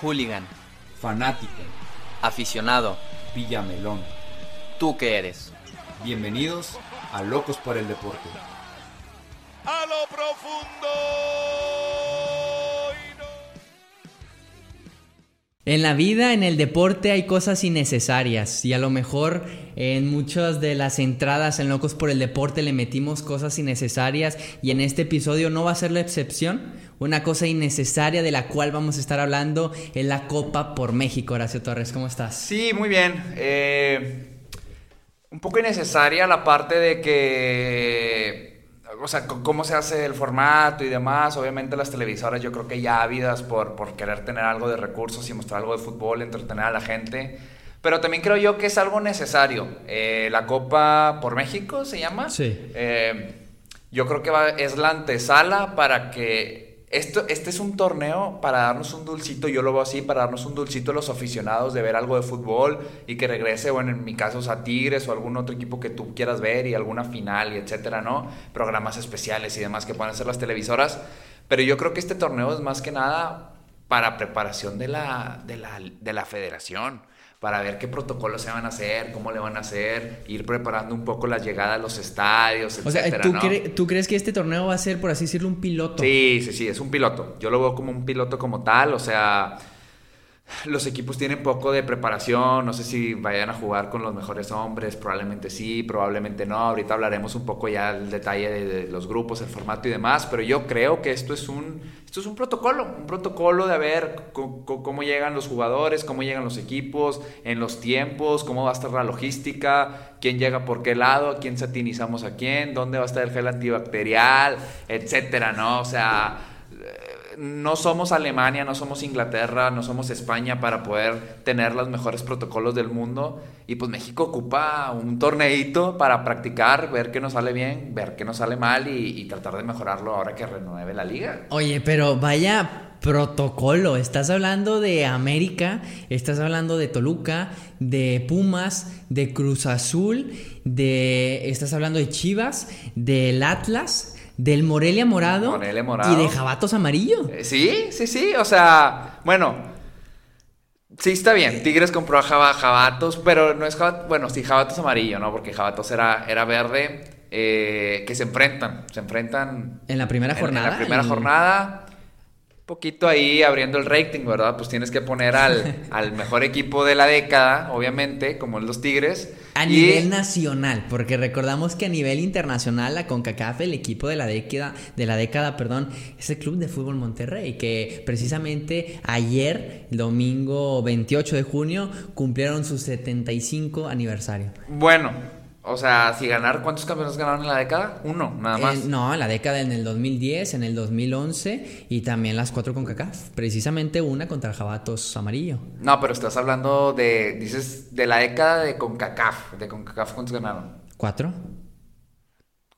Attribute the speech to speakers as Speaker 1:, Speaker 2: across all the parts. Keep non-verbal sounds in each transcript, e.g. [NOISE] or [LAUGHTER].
Speaker 1: Hooligan.
Speaker 2: Fanático.
Speaker 1: Aficionado.
Speaker 2: Villamelón.
Speaker 1: ¿Tú qué eres?
Speaker 2: Bienvenidos a Locos por el Deporte.
Speaker 3: A lo profundo.
Speaker 4: En la vida, en el deporte hay cosas innecesarias y a lo mejor en muchas de las entradas en Locos por el Deporte le metimos cosas innecesarias y en este episodio no va a ser la excepción. Una cosa innecesaria de la cual vamos a estar hablando es la Copa por México. Horacio Torres, ¿cómo estás?
Speaker 5: Sí, muy bien. Eh, un poco innecesaria la parte de que o sea, cómo se hace el formato y demás. Obviamente las televisoras yo creo que ya ávidas por, por querer tener algo de recursos y mostrar algo de fútbol, entretener a la gente. Pero también creo yo que es algo necesario. Eh, la Copa por México se llama.
Speaker 4: Sí.
Speaker 5: Eh, yo creo que va, es la antesala para que esto, este es un torneo para darnos un dulcito, yo lo veo así, para darnos un dulcito a los aficionados de ver algo de fútbol y que regrese, bueno, en mi caso, a Tigres o algún otro equipo que tú quieras ver y alguna final y etcétera, ¿no? Programas especiales y demás que puedan hacer las televisoras. Pero yo creo que este torneo es más que nada para preparación de la, de la, de la federación para ver qué protocolos se van a hacer, cómo le van a hacer, ir preparando un poco la llegada a los estadios, etc.
Speaker 4: O sea, ¿tú, ¿tú, crees que este torneo va a ser, por así decirlo, un piloto?
Speaker 5: Sí, sí, sí, es un piloto. Yo lo veo como un piloto como tal, o sea, los equipos tienen poco de preparación, no sé si vayan a jugar con los mejores hombres, probablemente sí, probablemente no. Ahorita hablaremos un poco ya del detalle de, los grupos, el formato y demás, pero yo creo que esto es un, esto es un protocolo, un protocolo de ver cómo llegan los jugadores, cómo llegan los equipos, en los tiempos, cómo va a estar la logística, quién llega por qué lado, a quién satinizamos a quién, dónde va a estar el gel antibacterial, etcétera, ¿no? O sea no somos Alemania, no somos Inglaterra, no somos España para poder tener los mejores protocolos del mundo. Y pues México ocupa un torneito para practicar, ver qué nos sale bien, ver qué nos sale mal y, tratar de mejorarlo ahora que renueve la liga.
Speaker 4: Oye, pero vaya protocolo. Estás hablando de América, estás hablando de Toluca, de Pumas, de Cruz Azul, de. Estás hablando de Chivas, del Atlas del Morelia morado, y de Jabatos amarillo.
Speaker 5: Eh, sí, sí, sí, o sea, bueno, sí está bien, Tigres compró a Jabatos, pero no es Jabatos, bueno, sí, Jabatos amarillo, ¿no? Porque Jabatos era, era verde, eh, que se enfrentan, se enfrentan...
Speaker 4: En la primera jornada.
Speaker 5: En, la primera jornada poquito ahí abriendo el rating, ¿verdad? Pues tienes que poner al, [LAUGHS] al mejor equipo de la década, obviamente, como los Tigres.
Speaker 4: A nivel nacional, porque recordamos que a nivel internacional la CONCACAF, el equipo de la década, de la década, perdón, es el Club de Fútbol Monterrey, que precisamente ayer, domingo 28 de junio, cumplieron su 75 aniversario.
Speaker 5: Bueno, o sea, si ganar, ¿cuántos campeonatos ganaron en la década? Uno, nada más.
Speaker 4: no, en la década en el 2010, en el 2011 y también las cuatro con CACAF. Precisamente una contra el Jabatos Amarillo.
Speaker 5: No, pero estás hablando de, dices, de la década de CONCACAF. ¿De CONCACAF cuántos ganaron?
Speaker 4: ¿Cuatro?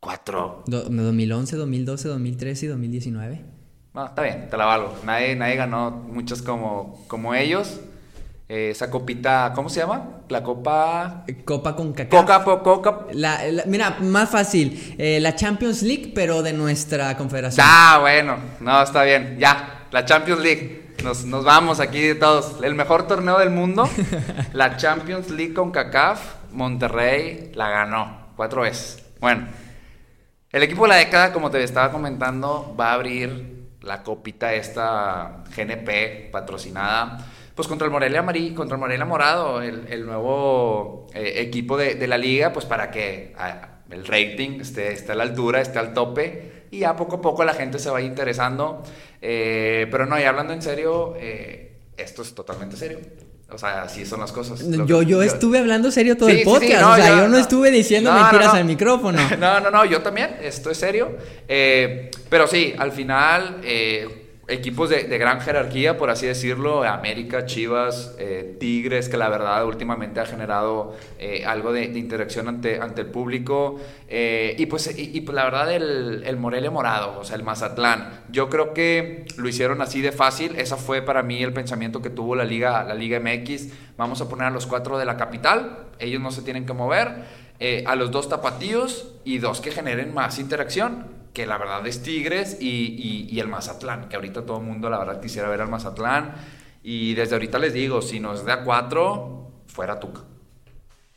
Speaker 5: ¿Cuatro?
Speaker 4: 2011, 2012, 2013 y 2019.
Speaker 5: No, está bien, te la valgo. Nadie, nadie ganó muchos como, como ellos. Eh, esa copita, ¿cómo se llama? La copa...
Speaker 4: Copa con cacao.
Speaker 5: Coca, coca.
Speaker 4: La, mira, más fácil, eh, la Champions League, pero de nuestra confederación.
Speaker 5: Ah, bueno, no, está bien, ya, la Champions League. Nos, nos vamos aquí de todos. El mejor torneo del mundo, [LAUGHS] la Champions League con CACAF, Monterrey la ganó cuatro veces. Bueno, el equipo de la década, como te estaba comentando, va a abrir la copita esta GNP patrocinada pues contra el Morelia Amarillo, contra el Morelia Morado, el, nuevo eh, equipo de, la liga, pues para que ah, el rating esté, esté, a la altura, esté al tope y ya poco a poco la gente se vaya interesando. Eh, pero no, y hablando en serio, eh, esto es totalmente serio. O sea, así son las cosas.
Speaker 4: Yo, yo, estuve hablando serio todo el podcast. o sea, yo, no, estuve diciendo mentiras al micrófono. [LAUGHS]
Speaker 5: No, no, no, yo también. Esto es serio. pero sí, al final equipos de, gran jerarquía, por así decirlo, América, Chivas, eh, Tigres, que la verdad últimamente ha generado eh, algo de, interacción ante, ante el público, eh, y, pues, y, pues la verdad el, el, Morelia Morado, o sea, el Mazatlán, yo creo que lo hicieron así de fácil, esa fue para mí el pensamiento que tuvo la Liga, la Liga MX, vamos a poner a los cuatro de la capital, ellos no se tienen que mover, a los dos tapatíos y dos que generen más interacción que la verdad es Tigres y, el Mazatlán, que ahorita todo el mundo la verdad quisiera ver al Mazatlán. Y desde ahorita les digo, si nos da 4, fuera Tuca.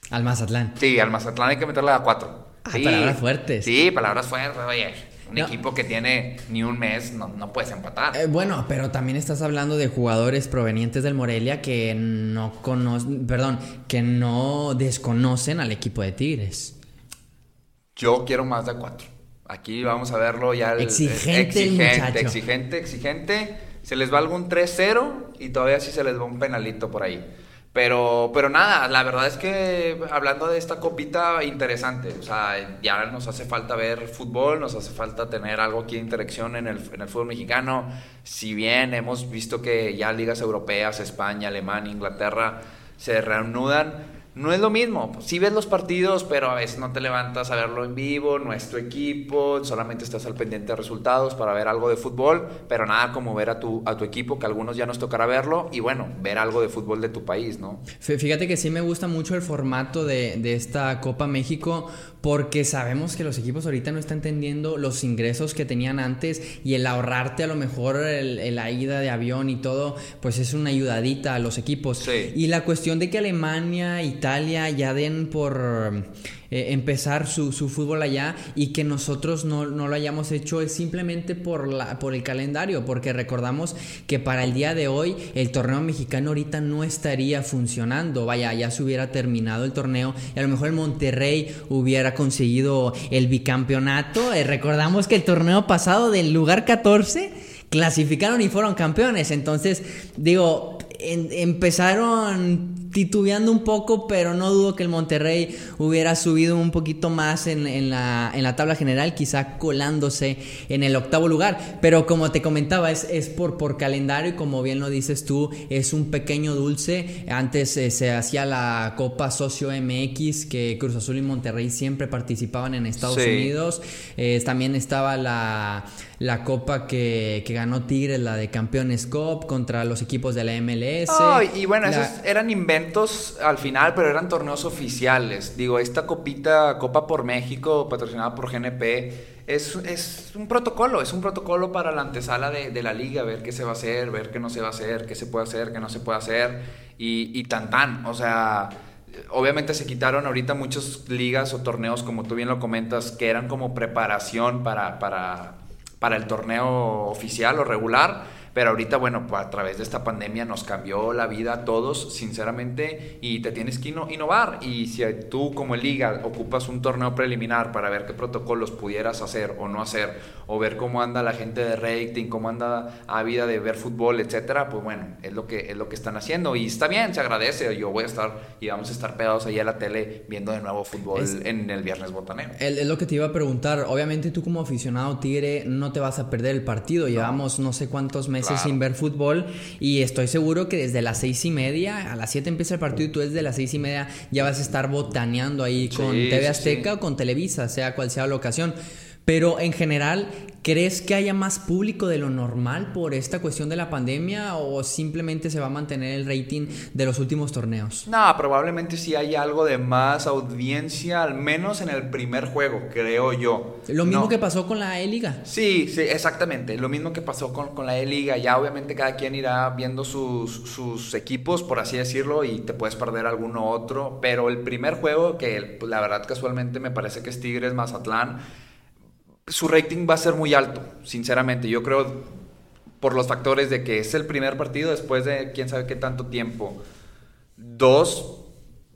Speaker 4: Al Mazatlán.
Speaker 5: Sí, al Mazatlán hay que meterle a 4.
Speaker 4: Ah, palabras fuertes.
Speaker 5: Sí, palabras fuertes, oye. Un
Speaker 4: No.
Speaker 5: equipo que tiene ni un mes, no, no puedes empatar.
Speaker 4: Eh, bueno, pero también estás hablando de jugadores provenientes del Morelia que no conocen, perdón, que no desconocen al equipo de Tigres.
Speaker 5: Yo quiero más de 4. Aquí vamos a verlo ya. el-
Speaker 4: Exigente el
Speaker 5: exigente, exigente, exigente. Se les va algún 3-0 y todavía sí se les va un penalito por ahí. Pero, pero nada, la verdad es que hablando de esta copita, interesante. O sea, ya nos hace falta ver fútbol, nos hace falta tener algo aquí de interacción en el, en el fútbol mexicano. Si bien hemos visto que ya ligas europeas, España, Alemania, Inglaterra, se reanudan, no es lo mismo. Sí ves los partidos, pero a veces no te levantas a verlo en vivo, no es tu equipo, solamente estás al pendiente de resultados para ver algo de fútbol, pero nada como ver a tu, a tu equipo, que a algunos ya nos tocará verlo, y bueno, ver algo de fútbol de tu país, ¿no?
Speaker 4: Fí- Fíjate que sí me gusta mucho el formato de, de esta Copa México porque sabemos que los equipos ahorita no están entendiendo los ingresos que tenían antes y el ahorrarte a lo mejor el, el- la ida de avión y todo, pues es una ayudadita a los equipos.
Speaker 5: Sí.
Speaker 4: Y la cuestión de que Alemania, Italia ya den por eh, empezar su, su fútbol allá y que nosotros no, no lo hayamos hecho es simplemente por, la, por el calendario, porque recordamos que para el día de hoy el torneo mexicano ahorita no estaría funcionando, vaya, ya se hubiera terminado el torneo y a lo mejor el Monterrey hubiera conseguido el bicampeonato. Eh, recordamos que el torneo pasado del lugar 14 clasificaron y fueron campeones, entonces digo, empezaron titubeando un poco, pero no dudo que el Monterrey hubiera subido un poquito más en, en la, en la tabla general, quizá colándose en el octavo lugar. Pero como te comentaba, es, es por, por calendario y como bien lo dices tú, es un pequeño dulce. Antes eh, se hacía la Copa Socio MX, que Cruz Azul y Monterrey siempre participaban en Estados
Speaker 5: Sí.
Speaker 4: Unidos. Eh, también estaba la, la Copa que, que ganó Tigres, la de Campeones Cup, contra los equipos de la MLS.
Speaker 5: Ay, y bueno,
Speaker 4: La-
Speaker 5: esos eran inventos al final, pero eran torneos oficiales. Digo, esta copita, Copa por México, patrocinada por GNP, es, es un protocolo, es un protocolo para la antesala de, de la liga, ver qué se va a hacer, ver qué no se va a hacer, qué se puede hacer, qué no se puede hacer, y, y tan tan. O sea, obviamente se quitaron ahorita muchas ligas o torneos, como tú bien lo comentas, que eran como preparación para, para, para el torneo oficial o regular. Pero ahorita, bueno, a través de esta pandemia nos cambió la vida a todos, sinceramente, y te tienes que inno- innovar. Y si tú como liga ocupas un torneo preliminar para ver qué protocolos pudieras hacer o no hacer, o ver cómo anda la gente de rating, cómo anda a vida de ver fútbol, etcétera, pues bueno, es lo que es lo que están haciendo y está bien, se agradece. Yo voy a estar y vamos a estar pegados ahí a la tele viendo de nuevo fútbol
Speaker 4: Es-
Speaker 5: en el viernes botanero.
Speaker 4: Es lo que te iba a preguntar. Obviamente tú como aficionado tigre no te vas a perder el partido. Llevamos no sé cuántos meses
Speaker 5: Claro.
Speaker 4: sin ver fútbol y estoy seguro que desde las seis y media a las siete empieza el partido y tú desde las seis y media ya vas a estar botaneando ahí
Speaker 5: Sí,
Speaker 4: con TV
Speaker 5: sí.
Speaker 4: Azteca o con Televisa, sea cual sea la ocasión. Pero en general, ¿crees que haya más público de lo normal por esta cuestión de la pandemia o simplemente se va a mantener el rating de los últimos torneos?
Speaker 5: No, probablemente sí hay algo de más audiencia, al menos en el primer juego, creo yo.
Speaker 4: Lo mismo
Speaker 5: No.
Speaker 4: que pasó con la E-Liga.
Speaker 5: Sí, sí, exactamente. Lo mismo que pasó con, con la E-Liga. Ya obviamente cada quien irá viendo sus, sus equipos, por así decirlo, y te puedes perder alguno otro. Pero el primer juego, que la verdad casualmente me parece que es Tigres Mazatlán, su rating va a ser muy alto, sinceramente. Yo creo por los factores de que es el primer partido después de quién sabe qué tanto tiempo. Dos,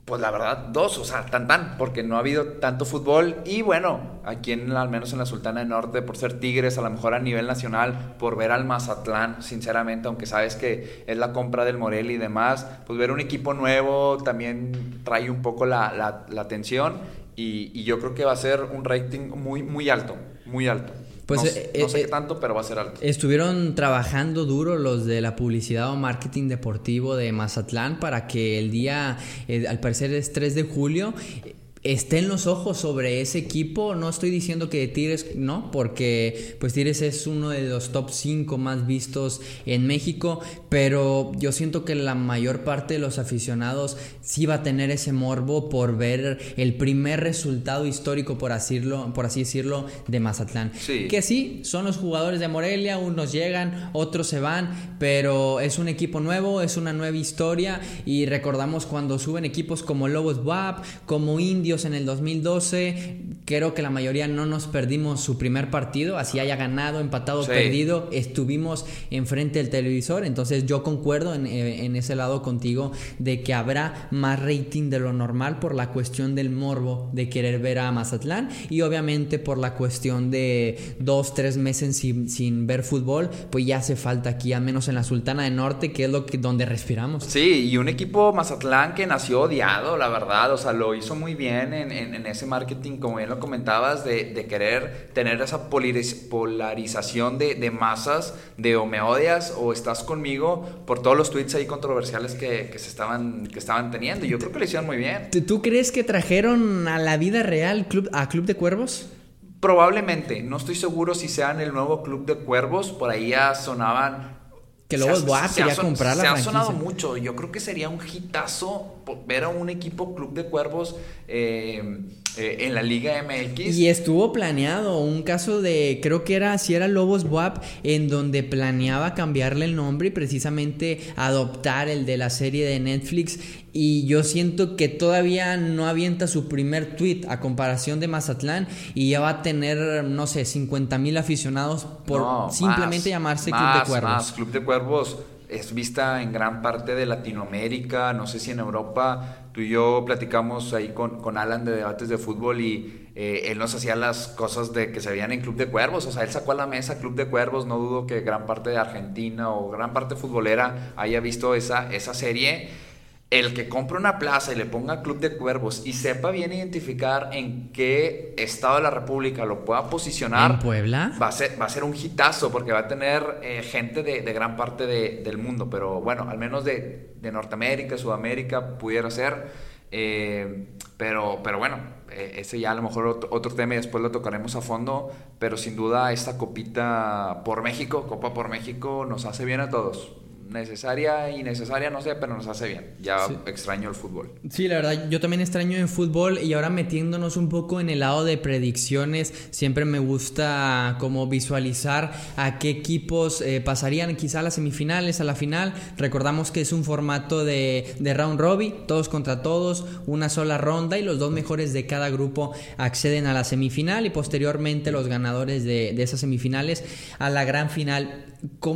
Speaker 5: pues la verdad, dos, o sea, tan tan, porque no ha habido tanto fútbol. Y bueno, aquí en, al menos en la Sultana del Norte, por ser Tigres, a lo mejor a nivel nacional, por ver al Mazatlán, sinceramente, aunque sabes que es la compra del Morel y demás, pues ver un equipo nuevo también trae un poco la, la, atención. Y yo creo que va a ser un rating muy, muy alto, muy alto.
Speaker 4: Pues,
Speaker 5: no,
Speaker 4: eh,
Speaker 5: no sé
Speaker 4: eh,
Speaker 5: qué tanto, pero va a ser alto.
Speaker 4: Estuvieron trabajando duro los de la publicidad o marketing deportivo de Mazatlán para que el día, eh, al parecer es 3 de julio, eh, estén los ojos sobre ese equipo. No estoy diciendo que Tigres no, porque pues Tigres es uno de los top 5 más vistos en México, pero yo siento que la mayor parte de los aficionados sí va a tener ese morbo por ver el primer resultado histórico, por, decirlo, por así decirlo, de Mazatlán. Que sí, son los jugadores de Morelia, unos llegan, otros se van, pero es un equipo nuevo, es una nueva historia y recordamos cuando suben equipos como Lobos WAP, como Indios, en el 2012. Creo que la mayoría no nos perdimos su primer partido, así haya ganado, empatado, perdido, estuvimos enfrente del televisor. Entonces yo concuerdo en, eh, en, ese lado contigo de que habrá más rating de lo normal por la cuestión del morbo de querer ver a Mazatlán y obviamente por la cuestión de dos, tres meses sin, sin ver fútbol, pues ya hace falta aquí, al menos en la Sultana del Norte, que es lo que donde respiramos.
Speaker 5: Sí, y un equipo Mazatlán que nació odiado, la verdad, o sea, lo hizo muy bien en, ese marketing, como bien lo comentabas, de, querer tener esa polarización de, masas, de o me odias o estás conmigo, por todos los tweets ahí controversiales que, se estaban, que estaban teniendo. Yo creo que lo hicieron muy bien.
Speaker 4: ¿Tú crees que trajeron a la vida real club, a Club de Cuervos?
Speaker 5: Probablemente, no estoy seguro si sean el nuevo Club de Cuervos, por ahí ya sonaban
Speaker 4: que luego Boa quería comprar la
Speaker 5: Se ha sonado mucho. Yo creo que sería un hitazo ver a un equipo Club de Cuervos eh, eh, en la Liga MX.
Speaker 4: Y estuvo planeado un caso de, creo que era, si era Lobos WAP, en donde planeaba cambiarle el nombre y precisamente adoptar el de la serie de Netflix. Y yo siento que todavía no avienta su primer tweet a comparación de Mazatlán y ya va a tener, no sé, 50 mil aficionados por simplemente llamarse Club de Cuervos.
Speaker 5: Club de Cuervos es vista en gran parte de Latinoamérica, no sé si en Europa. Tú y yo platicamos ahí con, con Alan de debates de fútbol y eh, él nos hacía las cosas de que se veían en Club de Cuervos. O sea, él sacó a la mesa Club de Cuervos. No dudo que gran parte de Argentina o gran parte futbolera haya visto esa, esa serie el que compre una plaza y le ponga Club de Cuervos y sepa bien identificar en qué estado de la República lo pueda posicionar.
Speaker 4: ¿En Puebla?
Speaker 5: Va a ser, va a ser un hitazo porque va a tener eh, gente de, gran parte del mundo, pero bueno, al menos de, Norteamérica, Sudamérica pudiera ser. Eh, pero, pero bueno, eh, ese ya a lo mejor otro, otro, tema y después lo tocaremos a fondo, pero sin duda esta copita por México, Copa por México, nos hace bien a todos necesaria y necesaria, no sé, pero nos hace bien. Ya extraño el fútbol.
Speaker 4: Sí, la verdad, yo también extraño el fútbol y ahora metiéndonos un poco en el lado de predicciones, siempre me gusta como visualizar a qué equipos eh, pasarían quizá a las semifinales, a la final. Recordamos que es un formato de, de round robin, todos contra todos, una sola ronda y los dos mejores de cada grupo acceden a la semifinal y posteriormente los ganadores de, de esas semifinales a la gran final.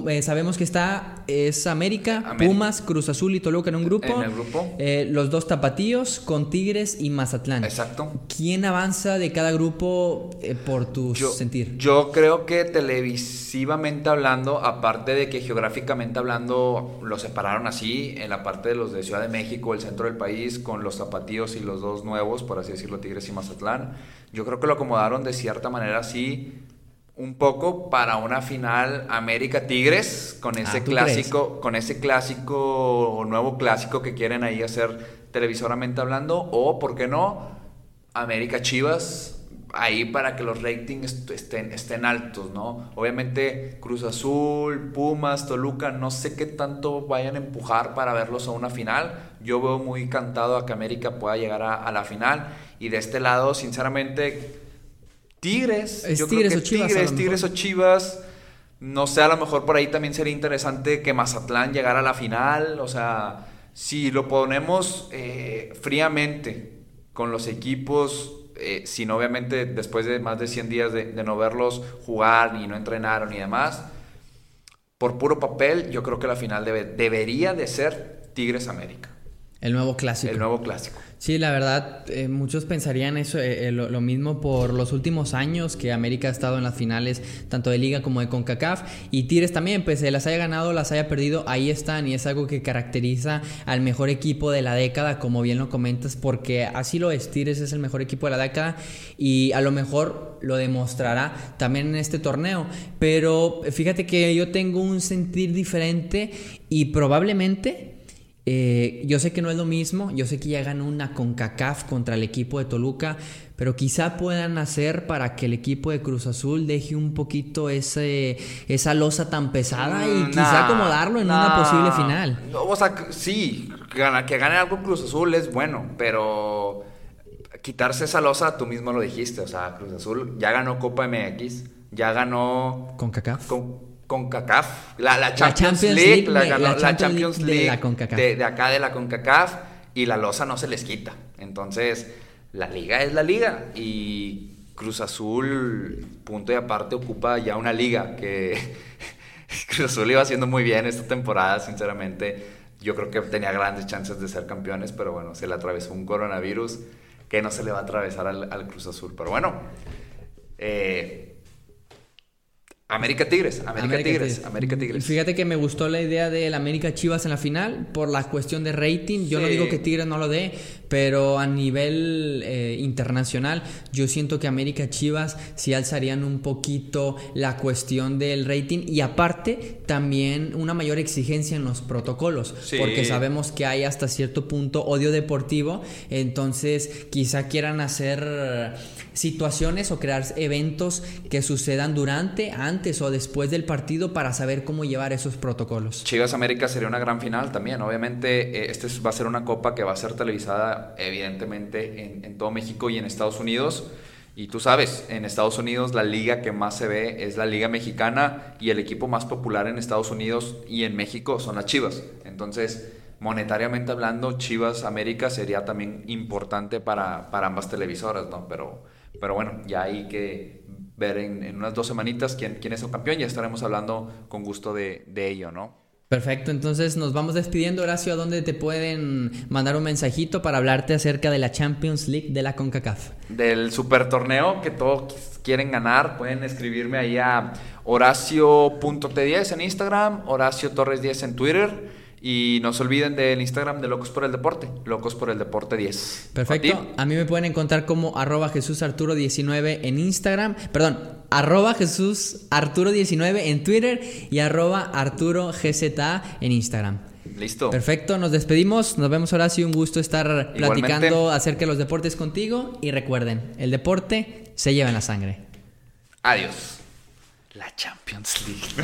Speaker 4: Eh, sabemos que está es América, Pumas, Cruz Azul y Toluca en un grupo.
Speaker 5: En el grupo.
Speaker 4: Eh, los dos tapatíos con Tigres y Mazatlán.
Speaker 5: Exacto.
Speaker 4: ¿Quién avanza de cada grupo eh, por tu sentir?
Speaker 5: Yo creo que televisivamente hablando, aparte de que geográficamente hablando lo separaron así, en la parte de los de Ciudad de México, el centro del país, con los tapatíos y los dos nuevos, por así decirlo, Tigres y Mazatlán, yo creo que lo acomodaron de cierta manera así un poco para una final América Tigres con ese ah, clásico, con ese clásico o nuevo clásico que quieren ahí hacer televisoramente hablando o por qué no América Chivas ahí para que los ratings estén, estén altos, ¿no? Obviamente Cruz Azul, Pumas, Toluca, no sé qué tanto vayan a empujar para verlos a una final. Yo veo muy cantado a que América pueda llegar a, a la final y de este lado, sinceramente, Tigres. yo creo que o Chivas, Tigres, Tigres o Chivas. No sé, a lo mejor por ahí también sería interesante que Mazatlán llegara a la final. O sea, si lo ponemos eh, fríamente con los equipos, eh, sin obviamente después de más de 100 días de, no verlos jugar, ni no entrenaron ni demás, por puro papel, yo creo que la final debería de ser Tigres América.
Speaker 4: El nuevo clásico.
Speaker 5: El nuevo clásico.
Speaker 4: Sí, la verdad, eh, muchos pensarían eso, eh, eh, lo, mismo por los últimos años que América ha estado en las finales tanto de Liga como de CONCACAF y Tigres también, pues se las haya ganado, las haya perdido, ahí están y es algo que caracteriza al mejor equipo de la década, como bien lo comentas, porque así lo es, Tigres es el mejor equipo de la década y a lo mejor lo demostrará también en este torneo, pero fíjate que yo tengo un sentir diferente y probablemente Eh, yo sé que no es lo mismo, yo sé que ya ganó una CONCACAF contra el equipo de Toluca, pero quizá puedan hacer para que el equipo de Cruz Azul deje un poquito ese, esa losa tan pesada y
Speaker 5: Mm,
Speaker 4: quizá acomodarlo en una posible final.
Speaker 5: No, o sea, sí, que gane algo Cruz Azul es bueno, pero quitarse esa losa, tú mismo lo dijiste, o sea, Cruz Azul ya ganó Copa MX, ya ganó
Speaker 4: CONCACAF.
Speaker 5: con, con CACAF, la, la Champions,
Speaker 4: Champions
Speaker 5: League,
Speaker 4: League
Speaker 5: la
Speaker 4: la
Speaker 5: la
Speaker 4: Champions
Speaker 5: Champions
Speaker 4: League CONCACAF.
Speaker 5: de acá de la CONCACAF y la losa no se les quita. Entonces, la liga es la liga y Cruz Azul, punto y aparte, ocupa ya una liga que [LAUGHS] Cruz Azul iba haciendo muy bien esta temporada, sinceramente. Yo creo que tenía grandes chances de ser campeones, pero bueno, se le atravesó un coronavirus que no se le va a atravesar al, al Cruz Azul. Pero bueno, eh, América Tigres, América, Tigres, América Tigres.
Speaker 4: Fíjate que me gustó la idea del América Chivas en la final por la cuestión de rating. Yo no digo que Tigres no lo dé, pero a nivel eh, internacional yo siento que América Chivas sí alzarían un poquito la cuestión del rating y aparte también una mayor exigencia en los protocolos,
Speaker 5: Sí.
Speaker 4: porque sabemos que hay hasta cierto punto odio deportivo, entonces quizá quieran hacer situaciones o crear eventos que sucedan durante, antes o después del partido para saber cómo llevar esos protocolos.
Speaker 5: Chivas América sería una gran final también. Obviamente, eh, este es- va a ser una copa que va a ser televisada, evidentemente, en, en todo México y en Estados Unidos. Y tú sabes, en Estados Unidos la liga que más se ve es la Liga Mexicana y el equipo más popular en Estados Unidos y en México son las Chivas. Entonces, monetariamente hablando, Chivas América sería también importante para, para ambas televisoras, ¿no? Pero, pero bueno, ya hay que ver en, en unas dos semanitas quién, quién es el campeón. Ya estaremos hablando con gusto de, de ello, ¿no?
Speaker 4: Perfecto, entonces nos vamos despidiendo, Horacio, ¿a dónde te pueden mandar un mensajito para hablarte acerca de la Champions League de la CONCACAF?
Speaker 5: del super torneo que todos quieren ganar, pueden escribirme ahí a horacio.t10 en Instagram, Horacio Torres 10 en Twitter y no se olviden del Instagram de Locos por el Deporte, Locos por el Deporte 10.
Speaker 4: Perfecto. ¿A mí me pueden encontrar como arroba Jesús Arturo 19 en Instagram. Perdón, arroba Jesús Arturo 19 en Twitter y arroba Arturo GZA en Instagram.
Speaker 5: Listo.
Speaker 4: Perfecto, nos despedimos. Nos vemos Horacio. Un gusto estar
Speaker 5: Igualmente.
Speaker 4: platicando acerca de los deportes contigo. Y recuerden, el deporte se lleva en la sangre.
Speaker 5: Adiós. La Champions League.